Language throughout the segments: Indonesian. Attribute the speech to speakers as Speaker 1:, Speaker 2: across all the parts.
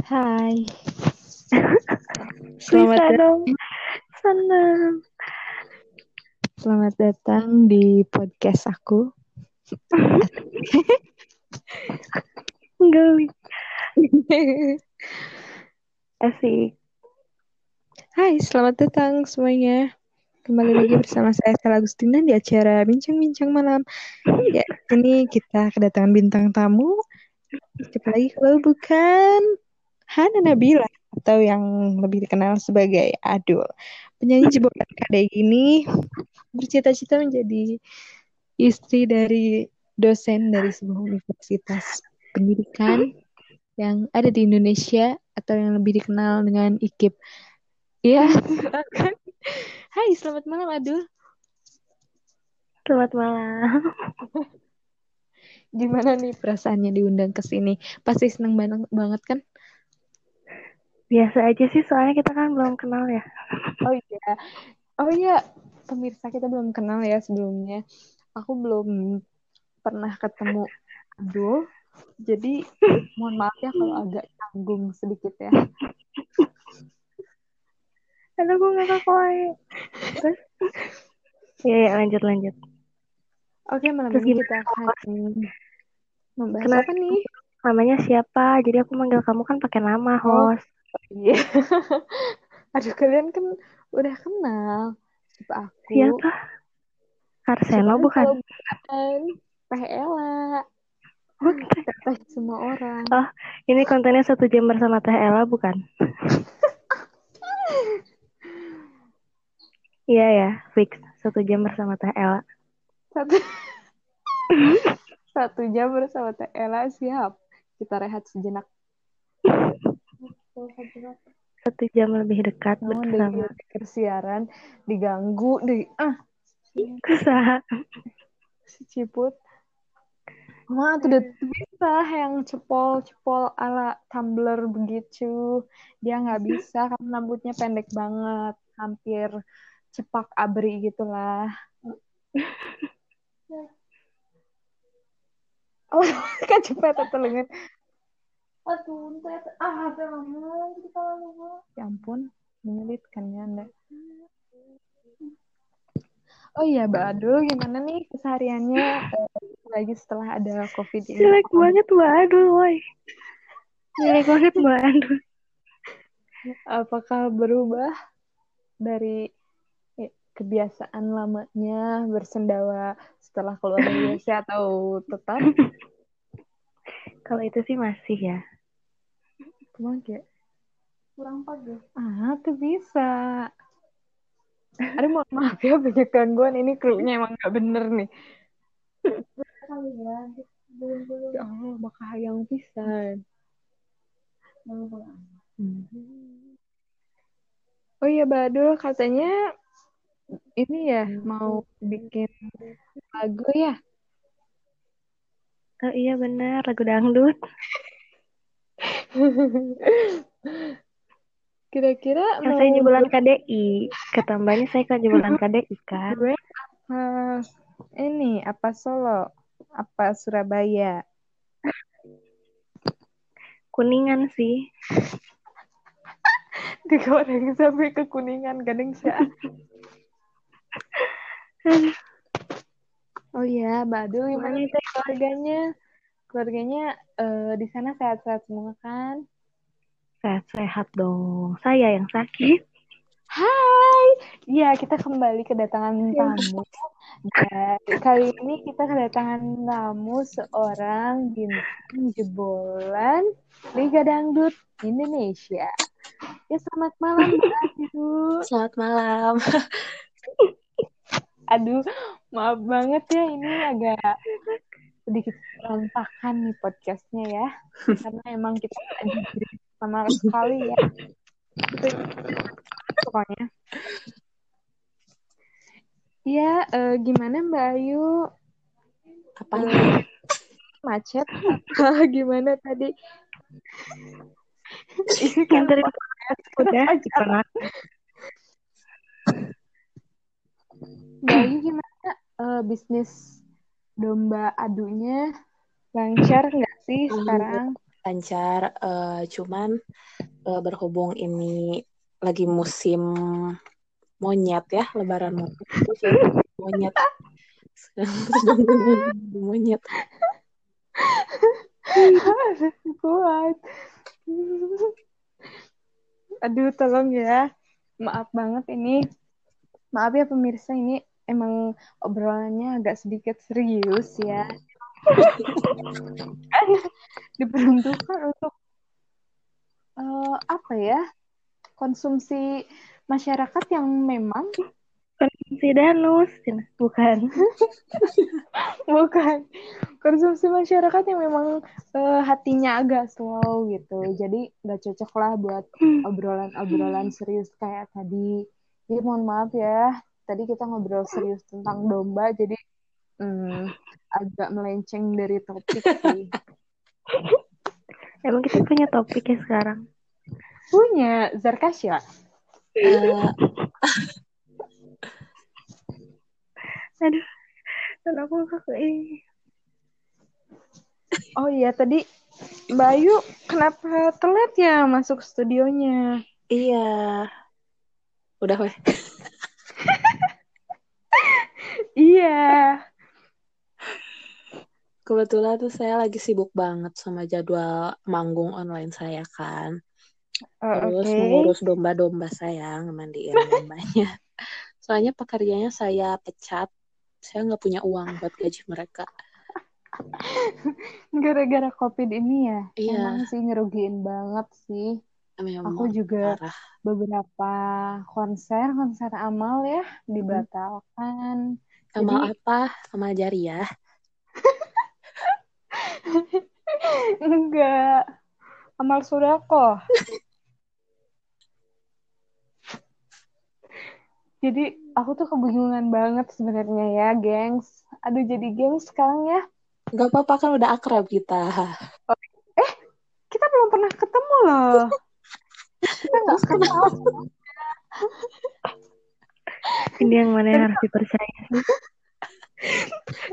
Speaker 1: Hai.
Speaker 2: Selamat
Speaker 1: Bisa
Speaker 2: datang.
Speaker 1: dong. Senang.
Speaker 2: Selamat datang di podcast aku.
Speaker 1: Geli. Asik.
Speaker 2: Hai, selamat datang semuanya. Kembali lagi bersama saya Stella Agustina di acara Bincang-Bincang Malam. Ya, ini kita kedatangan bintang tamu. Siapa lagi kalau bukan Hana Nabila atau yang lebih dikenal sebagai Adul. Penyanyi jebolan KDI ini bercita-cita menjadi istri dari dosen dari sebuah universitas pendidikan yang ada di Indonesia atau yang lebih dikenal dengan IKIP. Iya, silakan. Hai, selamat malam Adul.
Speaker 1: Selamat malam.
Speaker 2: Gimana nih perasaannya diundang ke sini? Pasti seneng banget kan?
Speaker 1: Biasa aja sih soalnya kita kan belum kenal ya.
Speaker 2: Oh iya. Oh iya, pemirsa kita belum kenal ya sebelumnya. Aku belum pernah ketemu Adul. Jadi mohon maaf ya kalau agak canggung sedikit ya.
Speaker 1: Aduh gue gak kawaii. Terus? Iya, ya, lanjut lanjut.
Speaker 2: Oke, malam
Speaker 1: Terus
Speaker 2: ini kita akan membahas
Speaker 1: Kenapa?
Speaker 2: apa nih?
Speaker 1: Namanya siapa? Jadi aku manggil kamu kan pakai nama
Speaker 2: Oh.
Speaker 1: host.
Speaker 2: Iya. Aduh, kalian kan udah kenal. Siapa aku?
Speaker 1: Siapa?
Speaker 2: Siapa
Speaker 1: bukan?
Speaker 2: bukan Teh Ella.
Speaker 1: Oke.
Speaker 2: Teh semua orang.
Speaker 1: Oh, ini kontennya satu jam bersama Teh Ella bukan? Iya ya, fix satu jam bersama Teh Ella.
Speaker 2: Satu, satu jam bersama Teh Ella siap. Kita rehat sejenak.
Speaker 1: Satu jam lebih dekat
Speaker 2: Namun
Speaker 1: bersama.
Speaker 2: persiaran diganggu di ah
Speaker 1: Kusaha.
Speaker 2: si Ciput. Wah, tuh udah bisa yang cepol-cepol ala Tumblr begitu. Dia nggak bisa karena rambutnya pendek banget, hampir cepak abri gitulah. Oh, kecepet atau lengan. Aduh, ah, HP mama, kita Ya ampun, menyulitkan ya Anda. Oh iya, Mbak Adul, gimana nih kesehariannya eh, lagi setelah ada COVID ini?
Speaker 1: Jelek banget Mbak Adul, woi. Jelek banget Mbak Adul.
Speaker 2: Apakah berubah dari ya, kebiasaan lamanya bersendawa setelah keluar dari WC atau tetap?
Speaker 1: Kalau itu sih masih ya.
Speaker 2: Cuma kayak kurang pagi. Ah, tuh bisa. Aduh, mohon maaf ya banyak gangguan. Ini krunya emang gak bener nih. Ya Allah, bakal yang pisan. Hmm. Oh iya, Badul, katanya ini ya mau bikin lagu ya?
Speaker 1: Oh iya benar, lagu dangdut.
Speaker 2: Kira-kira
Speaker 1: Kan
Speaker 2: mau
Speaker 1: saya jebolan KDI. Ketambahnya saya kan jebolan KDI kan.
Speaker 2: gue apa ini apa Solo apa Surabaya
Speaker 1: Kuningan sih.
Speaker 2: digoreng sampai ke kuningan gading sih oh iya Badul gimana
Speaker 1: itu?
Speaker 2: keluarganya keluarganya eh, di sana sehat-sehat semua kan
Speaker 1: Sehat-sehat dong. Saya yang sakit.
Speaker 2: Hai ya kita kembali kedatangan tamu dan kali ini kita kedatangan tamu seorang bintang jebolan Liga Dangdut Indonesia ya selamat malam Mbak Ayu
Speaker 3: Selamat malam.
Speaker 2: Aduh, maaf banget ya ini agak sedikit berantakan nih podcastnya ya. Karena emang kita sama sekali ya. Itu pokoknya. Iya, eh, gimana Mbak Ayu?
Speaker 3: Apa?
Speaker 2: Eh, macet apa gimana tadi? Ini kan podcast
Speaker 1: udah dipenat.
Speaker 2: Mbak Ayu gimana eh, bisnis domba adunya lancar nggak sih sekarang?
Speaker 3: lancar. eh, cuman eh, berhubung ini lagi musim monyet ya, lebaran monyet. Monyet. Sedang monyet.
Speaker 2: Kuat. Aduh, tolong ya. Maaf banget ini. Maaf ya pemirsa, ini emang obrolannya agak sedikit serius ya. Diperuntukkan untuk eh, apa ya? Konsumsi masyarakat yang memang
Speaker 1: Konsumsi danus, bukan.
Speaker 2: bukan konsumsi masyarakat yang memang eh, hatinya agak slow gitu. Jadi nggak cocok lah buat obrolan-obrolan serius kayak tadi. Jadi mohon maaf ya, tadi kita ngobrol serius tentang domba, jadi hmm, agak melenceng dari topik sih.
Speaker 1: Emang kita punya topik ya sekarang.
Speaker 2: Punya Zarkasya.
Speaker 3: Eh,
Speaker 1: Aduh, dan aku ini.
Speaker 2: Oh iya, tadi Mbak Ayu kenapa telat ya masuk studionya?
Speaker 3: iya. Udah weh.
Speaker 2: Iya.
Speaker 3: Kebetulan tuh saya lagi sibuk banget sama jadwal manggung online saya kan.
Speaker 2: Oh,
Speaker 3: Terus
Speaker 2: oke.
Speaker 3: mengurus domba-domba saya, ngemandiin dombanya. Soalnya pekerjaannya saya pecat. Saya nggak punya uang buat gaji mereka.
Speaker 2: Gara-gara COVID ini ya,
Speaker 3: Iya.
Speaker 2: emang sih ngerugiin banget sih.
Speaker 3: Memang
Speaker 2: Aku juga
Speaker 3: parah.
Speaker 2: beberapa konser, konser amal ya, dibatalkan.
Speaker 3: Amal
Speaker 2: Jadi,
Speaker 3: apa? Amal jariah.
Speaker 2: enggak. Amal sodako. Jadi, aku tuh kebingungan banget sebenarnya ya, gengs. Aduh, jadi gengs sekarang ya.
Speaker 3: Gak apa-apa kan udah akrab kita.
Speaker 2: Eh, kita belum pernah ketemu loh. Kita nggak kenal.
Speaker 1: Ini yang mana yang harus dipercaya sih?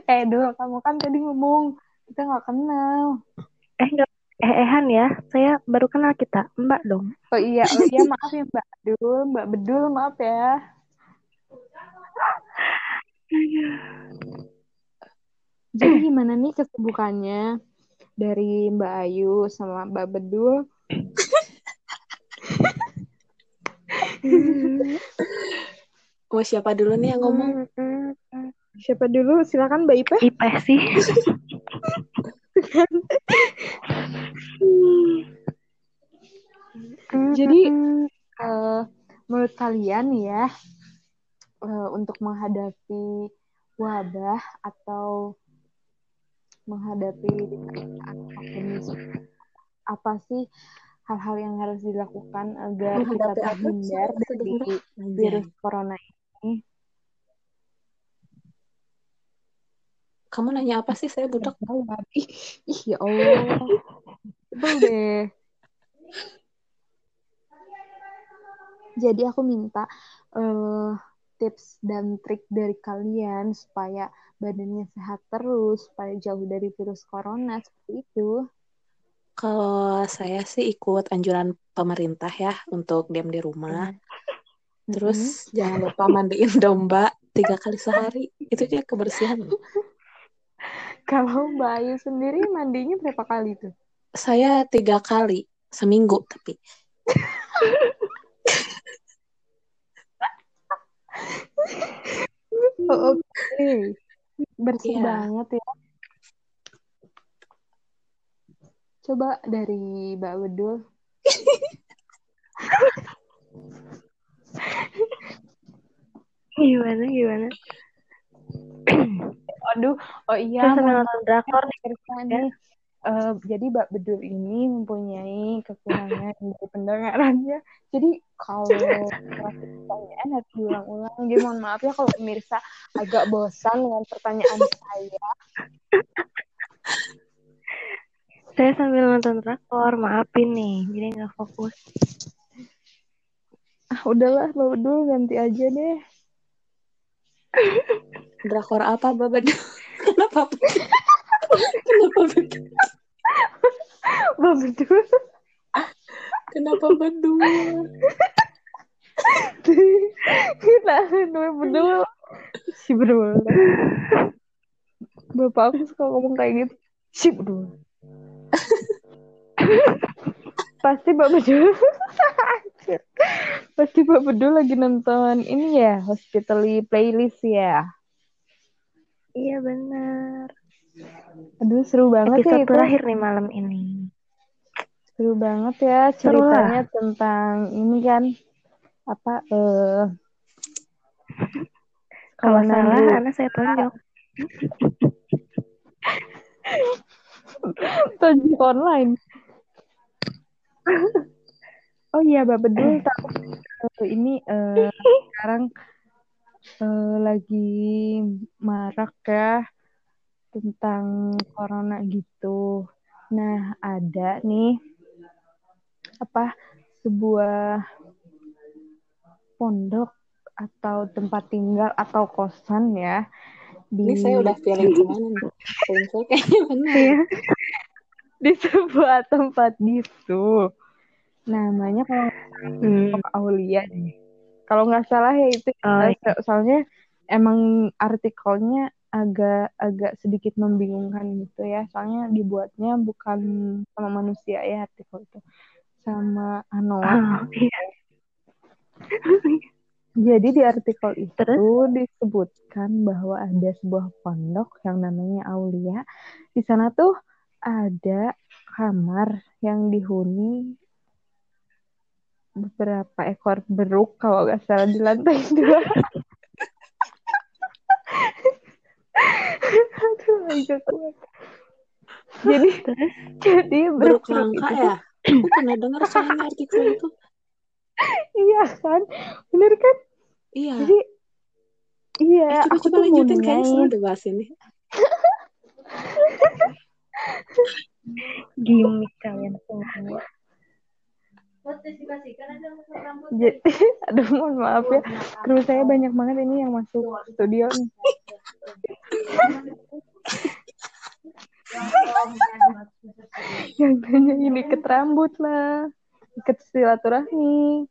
Speaker 2: Eh, dulu kamu kan tadi ngomong kita nggak kenal.
Speaker 1: Eh, enggak. Eh, ehan ya. Saya baru kenal kita. Mbak dong.
Speaker 2: Oh iya, oh iya maaf ya Mbak Bedul, Mbak Bedul maaf ya. Jadi gimana nih kesibukannya dari Mbak Ayu sama Mbak Bedul?
Speaker 3: Mau siapa dulu nih yang ngomong?
Speaker 2: Siapa dulu? Silakan Mbak Ipe.
Speaker 1: Ipe sih.
Speaker 2: Jadi eh, menurut kalian ya eh, untuk menghadapi wabah atau menghadapi pandemi apa sih hal-hal yang harus dilakukan agar kita
Speaker 3: Menghadapi
Speaker 2: terhindar dari virus corona ini?
Speaker 3: Kamu nanya apa sih? Saya budak.
Speaker 2: Jawab. Ih, ih ya Allah. Sebel deh. Jadi aku minta eh, tips dan trik dari kalian supaya badannya sehat terus, supaya jauh dari virus corona seperti itu.
Speaker 3: Kalau saya sih ikut anjuran pemerintah ya untuk diam di rumah. Terus jangan lupa mandiin domba tiga kali sehari. Itu dia kebersihan.
Speaker 2: Kalau Mbak Ayu sendiri mandinya berapa kali tuh?
Speaker 3: Saya tiga kali seminggu tapi.
Speaker 2: Oh, Oke, bersih
Speaker 3: Iya.
Speaker 2: banget ya. Coba dari Mbak Bedul.
Speaker 1: Gimana, gimana?
Speaker 2: Aduh, oh iya, mohon
Speaker 1: nonton drakor nih.
Speaker 2: nih. Eh, jadi Mbak Bedul ini mempunyai kekurangan dari pendengarannya. Jadi kalau pertanyaan harus diulang-ulang. Jadi mohon maaf ya kalau pemirsa agak bosan dengan pertanyaan saya.
Speaker 1: Saya sambil nonton drakor. Maafin nih. Jadi nggak fokus.
Speaker 2: Ah, udahlah Bedul ganti aja deh.
Speaker 3: Drakor apa, Bapak? Kenapa? Kenapa
Speaker 1: Bedul.
Speaker 3: Kenapa berdua?
Speaker 2: Kita Mbak Bedul. Si Bedul. Bapak aku suka ngomong kayak gitu. Si Bedul. Pasti Mbak Bedul. Pasti Mbak Bedul lagi nonton ini ya, Hospitally Playlist ya.
Speaker 1: Iya benar.
Speaker 2: Aduh seru banget ya
Speaker 1: Episode
Speaker 2: itu.
Speaker 1: terakhir nih malam ini.
Speaker 2: Seru banget ya ceritanya tentang ini kan apa eh
Speaker 1: Kalau
Speaker 2: kawanan
Speaker 1: salah, anak saya tonjok.
Speaker 2: tonjok online. oh iya, Bedul tahu eh, ini eh, sekarang eh, lagi marak ya tentang corona gitu. Nah, ada nih apa sebuah pondok atau tempat tinggal atau kosan ya di
Speaker 3: Ini saya udah feeling ke mana nih? Feeling saya kayaknya benar.
Speaker 1: Iya.
Speaker 2: di sebuah tempat gitu. Namanya kalau
Speaker 1: Hmm.
Speaker 2: Aulia deh. Kalau nggak salah ya itu
Speaker 1: Oh,
Speaker 2: eh, so- soalnya emang artikelnya agak agak sedikit membingungkan gitu ya. Soalnya dibuatnya bukan sama manusia ya artikel itu. Sama Anoa.
Speaker 1: Oh, iya.
Speaker 2: Jadi di artikel itu
Speaker 1: Terus?
Speaker 2: disebutkan bahwa ada sebuah pondok yang namanya Aulia. Di sana tuh ada kamar yang dihuni beberapa ekor beruk kalau nggak salah di lantai dua. Aduh, nggak kuat. Jadi
Speaker 1: Terus?
Speaker 2: jadi
Speaker 3: Beruk
Speaker 2: beruk
Speaker 3: langka
Speaker 2: itu
Speaker 3: ya? Aku pernah dengar soalnya artikel itu.
Speaker 2: iya kan, bener kan?
Speaker 3: Iya.
Speaker 2: Jadi iya,
Speaker 3: Eh, coba
Speaker 2: aku
Speaker 3: coba lanjutin kayaknya seru deh bahas ini.
Speaker 1: Gimik kalian semua.
Speaker 2: Jadi, aduh mohon maaf ya, kru saya banyak banget ini yang masuk studio nih. yang tanya ini iket rambut lah, iket silaturahmi.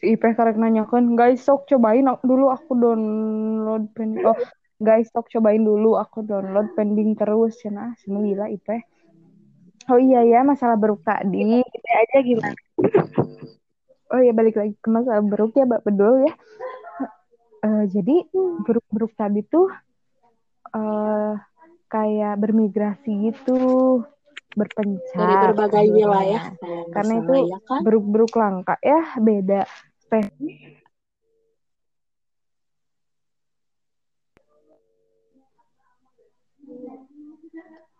Speaker 2: Si Ipeh karek nanyakan, guys sok cobain dulu aku download pending. Oh, guys sok cobain dulu aku download pending terus. Cina, sini gila Ipeh. Oh iya ya, masalah beruk tadi.
Speaker 1: Kita aja gimana?
Speaker 2: Oh ya balik lagi ke masalah beruk ya Mbak Bedul ya. Eh, jadi beruk-beruk tadi tuh eh kayak bermigrasi gitu, berpencar.
Speaker 3: Dari berbagai wilayah. nggak
Speaker 2: Karena itu
Speaker 3: ya kan?
Speaker 2: beruk-beruk langka ya beda spesies.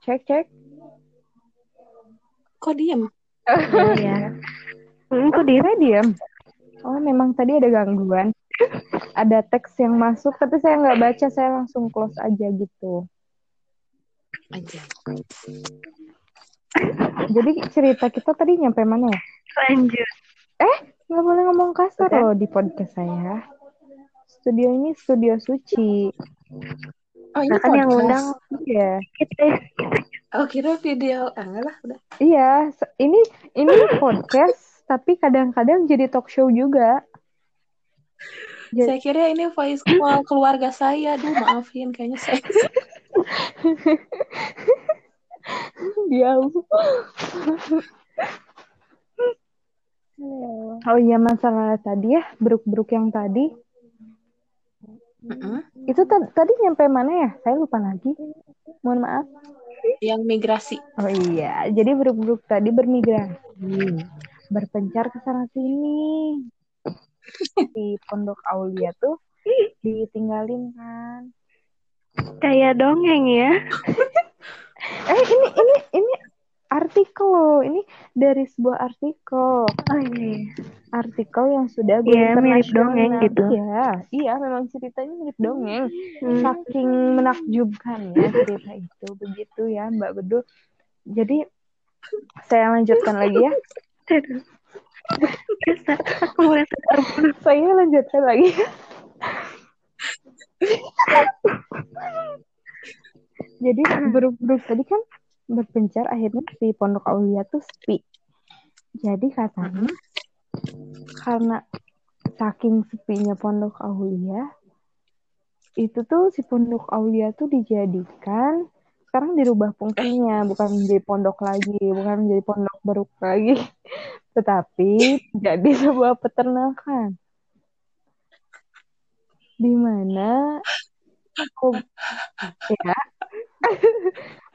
Speaker 2: Cek cek.
Speaker 3: Kok diem?
Speaker 1: Oh ya. Hmm, kok dia?
Speaker 2: Saya diam. Oh memang tadi ada gangguan. ada teks yang masuk tapi saya nggak baca saya langsung close aja gitu.
Speaker 3: Aja.
Speaker 2: Jadi cerita kita tadi nyampe mana ya?
Speaker 1: Lanjut.
Speaker 2: Nggak boleh ngomong kasar
Speaker 1: Udah.
Speaker 2: loh di podcast saya. Studio ini studio suci.
Speaker 3: Oh ini
Speaker 1: Nah, kan yang undang
Speaker 2: Iya.
Speaker 1: kita.
Speaker 3: Oh kira video. Enggak lah udah.
Speaker 2: Iya, ini ini podcast tapi kadang-kadang jadi talk show juga. Jadi-
Speaker 3: Saya kira ini voice call keluarga saya. Aduh maafin kayaknya saya.
Speaker 2: Diam. Oh iya masalah tadi ya, beruk-beruk yang tadi.
Speaker 3: Mm-mm.
Speaker 2: Itu ta- tadi nyampe mana ya? Saya lupa lagi. Mohon maaf.
Speaker 3: Yang migrasi.
Speaker 2: Oh iya, jadi beruk-beruk tadi bermigrasi, berpencar ke sana sini. Di Pondok Aulia tuh ditinggalin kan.
Speaker 1: Kayak dongeng ya.
Speaker 2: Eh ini ini ini artikel loh, ini dari sebuah artikel.
Speaker 1: Oh iya.
Speaker 2: Artikel yang sudah go
Speaker 1: Iya, mirip
Speaker 2: internasional.
Speaker 1: dongeng gitu.
Speaker 2: Iya, iya memang ceritanya mirip dongeng.
Speaker 1: Hmm.
Speaker 2: Saking menakjubkannya cerita itu begitu ya Mbak Bedul. Jadi saya lanjutkan lagi ya.
Speaker 1: Aku.
Speaker 2: Saya lanjutkan lagi. Jadi buruk-buruk tadi kan berpencar akhirnya si Pondok Aulia tuh sepi. Jadi katanya karena saking sepinya Pondok Aulia itu tuh si Pondok Aulia tuh dijadikan sekarang dirubah fungsinya bukan menjadi pondok lagi, bukan menjadi pondok baru lagi, tetapi jadi sebuah peternakan. Di mana oh, ya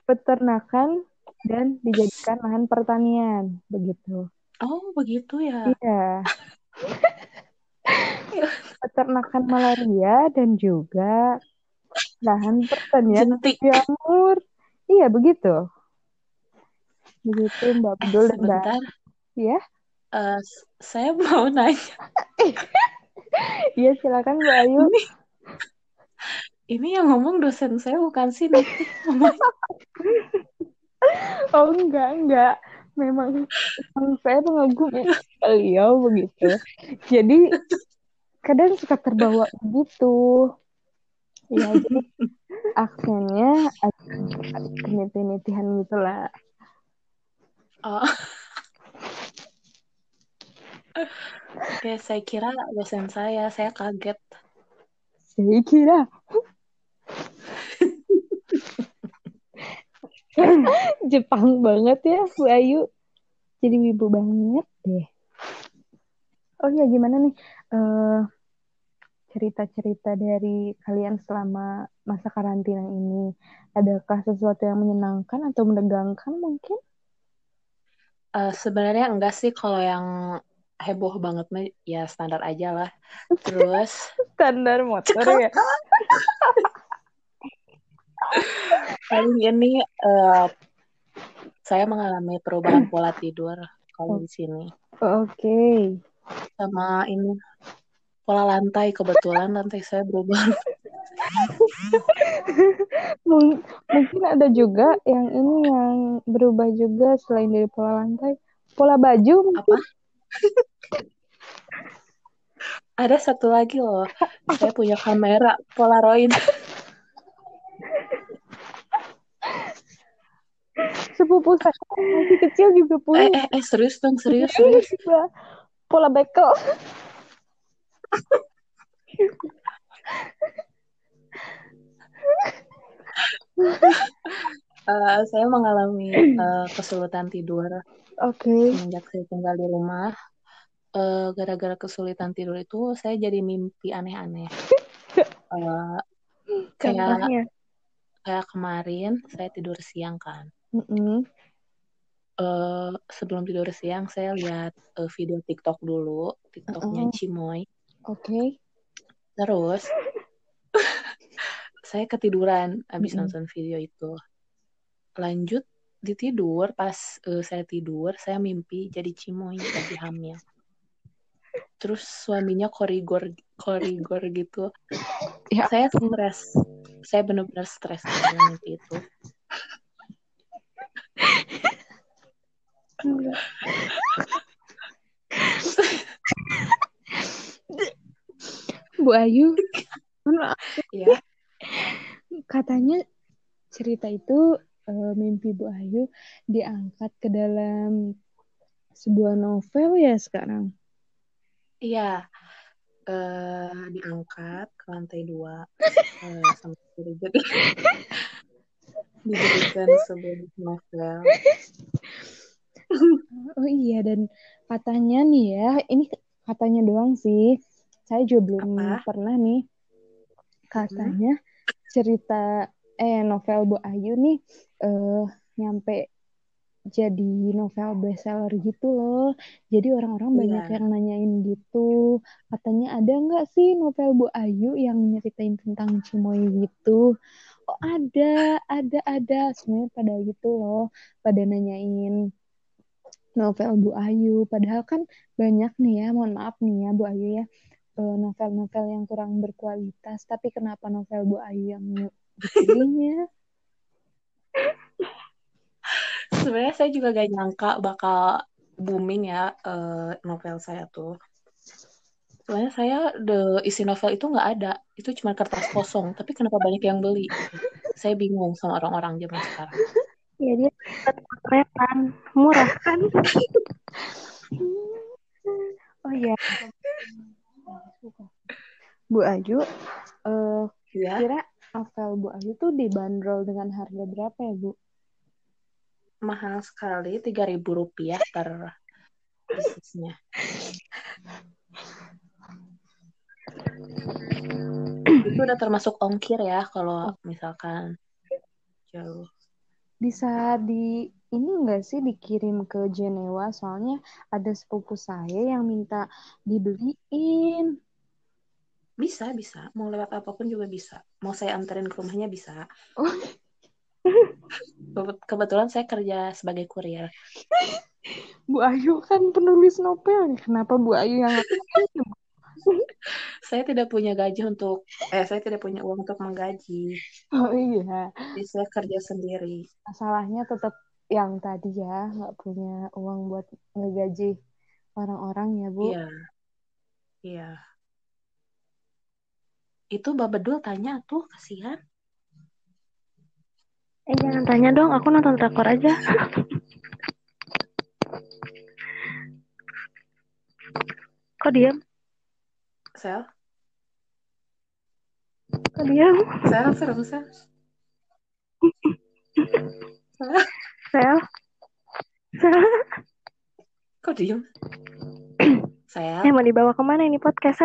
Speaker 2: peternakan dan dijadikan lahan pertanian begitu.
Speaker 3: Oh, begitu ya.
Speaker 2: Iya. peternakan malaria dan juga lahan pertanian jamur. Iya, begitu. Begitu Mbak
Speaker 3: Eh,
Speaker 2: Bedul dan Mbak. Ya,
Speaker 3: s- saya mau nanya.
Speaker 2: iya silakan Mbak Ayu.
Speaker 3: Ini, ini yang ngomong dosen saya bukan sih.
Speaker 2: Oh enggak, enggak. Memang, saya mengagumi beliau begitu. Jadi kadang suka terbawa begitu. Ya, jadi aksennya agak keniti-nitihan gitu lah.
Speaker 3: Oh. Oke, saya kira dosen saya, saya kaget.
Speaker 2: Saya kira. Jepang banget ya, Bu Ayu. Jadi wibu banget deh. Oh iya, gimana nih eh, cerita-cerita dari kalian selama masa karantina ini? Adakah sesuatu yang menyenangkan atau menegangkan mungkin?
Speaker 3: Eh, sebenarnya enggak sih kalau yang heboh banget mah ya standar aja lah. Terus
Speaker 2: Standar motor ya.
Speaker 3: paling ini eh, saya mengalami perubahan pola tidur kalau di sini.
Speaker 2: Oke.
Speaker 3: Sama ini pola lantai kebetulan lantai saya berubah.
Speaker 2: Mung- Mungkin ada juga yang ini yang berubah juga selain dari pola lantai. Pola baju mungkin.
Speaker 3: Apa? Ada satu lagi loh. Saya punya kamera Polaroid.
Speaker 2: Sepupu saya masih kecil juga
Speaker 3: Eh,
Speaker 2: punya
Speaker 3: eh, eh, serius dong, serius, serius.
Speaker 2: juga pola bekel.
Speaker 3: Eh, saya mengalami eh, kesulitan tidur
Speaker 2: Oke.
Speaker 3: semenjak saya tinggal di rumah. Eh, gara-gara kesulitan tidur itu, saya jadi mimpi aneh-aneh. Eh, kayak
Speaker 2: Contohnya.
Speaker 3: kayak kemarin saya tidur siang kan.
Speaker 2: Mm-mm.
Speaker 3: Eh, sebelum tidur siang saya lihat eh, video TikTok dulu, TikToknya
Speaker 2: Mm-mm.
Speaker 3: Cimoy.
Speaker 2: Oke.
Speaker 3: Terus saya ketiduran habis
Speaker 2: Mm-mm.
Speaker 3: nonton video itu. Lanjut di tidur pas eh, saya tidur saya mimpi jadi Cimoy lagi hamil. Terus suaminya korigor korigor gitu.
Speaker 2: Ya.
Speaker 3: Saya stres. Saya benar-benar stres mimpi itu.
Speaker 2: Bu Ayu,
Speaker 3: Ya,
Speaker 2: katanya cerita itu eh, mimpi Bu Ayu diangkat ke dalam sebuah novel ya sekarang.
Speaker 3: iya. Eh, diangkat ke lantai dua eh, sama jadi dijadikan sebuah novel.
Speaker 2: Oh iya dan katanya nih ya, ini katanya doang sih. Saya juga belum
Speaker 3: Apa?
Speaker 2: pernah nih. Katanya cerita eh novel Bu Ayu nih eh nyampe jadi novel bestseller gitu loh. Jadi orang-orang
Speaker 3: Iya.
Speaker 2: banyak yang nanyain gitu. Katanya ada nggak sih novel Bu Ayu yang nyeritain tentang Cimoy gitu? Oh ada, ada, ada. Semuanya pada gitu loh. Pada nanyain novel Bu Ayu. Padahal kan banyak nih ya, mohon maaf nih ya Bu Ayu ya, eh, novel-novel yang kurang berkualitas. Tapi kenapa novel Bu Ayu yang dipilihnya?
Speaker 3: Sebenarnya saya juga gak nyangka bakal booming ya eh, novel saya tuh. Soalnya saya the isi novel itu nggak ada, itu cuma kertas kosong. Tapi kenapa banyak yang beli? Saya bingung sama orang-orang zaman sekarang.
Speaker 1: Ya dia potretan. Murah kan?
Speaker 2: Oh iya. Bu Ayu, eh
Speaker 3: Ya,
Speaker 2: kira novel Bu Ayu tuh dibanderol dengan harga berapa ya Bu?
Speaker 3: mahal sekali, tiga ribu rupiah per bisnisnya. itu udah termasuk ongkir ya kalau misalkan jauh.
Speaker 2: Bisa di ini enggak sih dikirim ke Jenewa? Soalnya ada sepupu saya yang minta dibeliin.
Speaker 3: Bisa, bisa. Mau lewat apa pun juga bisa. Mau saya anterin ke rumahnya bisa.
Speaker 2: Oh.
Speaker 3: Kebe- Kebetulan saya kerja sebagai kurir.
Speaker 2: Bu Ayu kan penulis novel. Kenapa Bu Ayu yang
Speaker 3: Saya tidak punya gaji untuk, eh saya tidak punya uang untuk menggaji.
Speaker 2: Oh iya,
Speaker 3: Jadi saya kerja sendiri.
Speaker 2: masalahnya tetap yang tadi ya, nggak punya uang buat ngegaji orang-orang ya Bu.
Speaker 3: Iya, iya. Itu Mbak Bedul tanya tuh, kasihan.
Speaker 1: Eh jangan tanya dong, aku nonton drakor aja. Kok diam?
Speaker 3: Sel,
Speaker 1: diam?
Speaker 3: Sel, serem, Sel. Sel,
Speaker 1: Sel? Sel?
Speaker 3: kok diem? Sel.
Speaker 1: Eh mau dibawa ke mana ini podcast saya?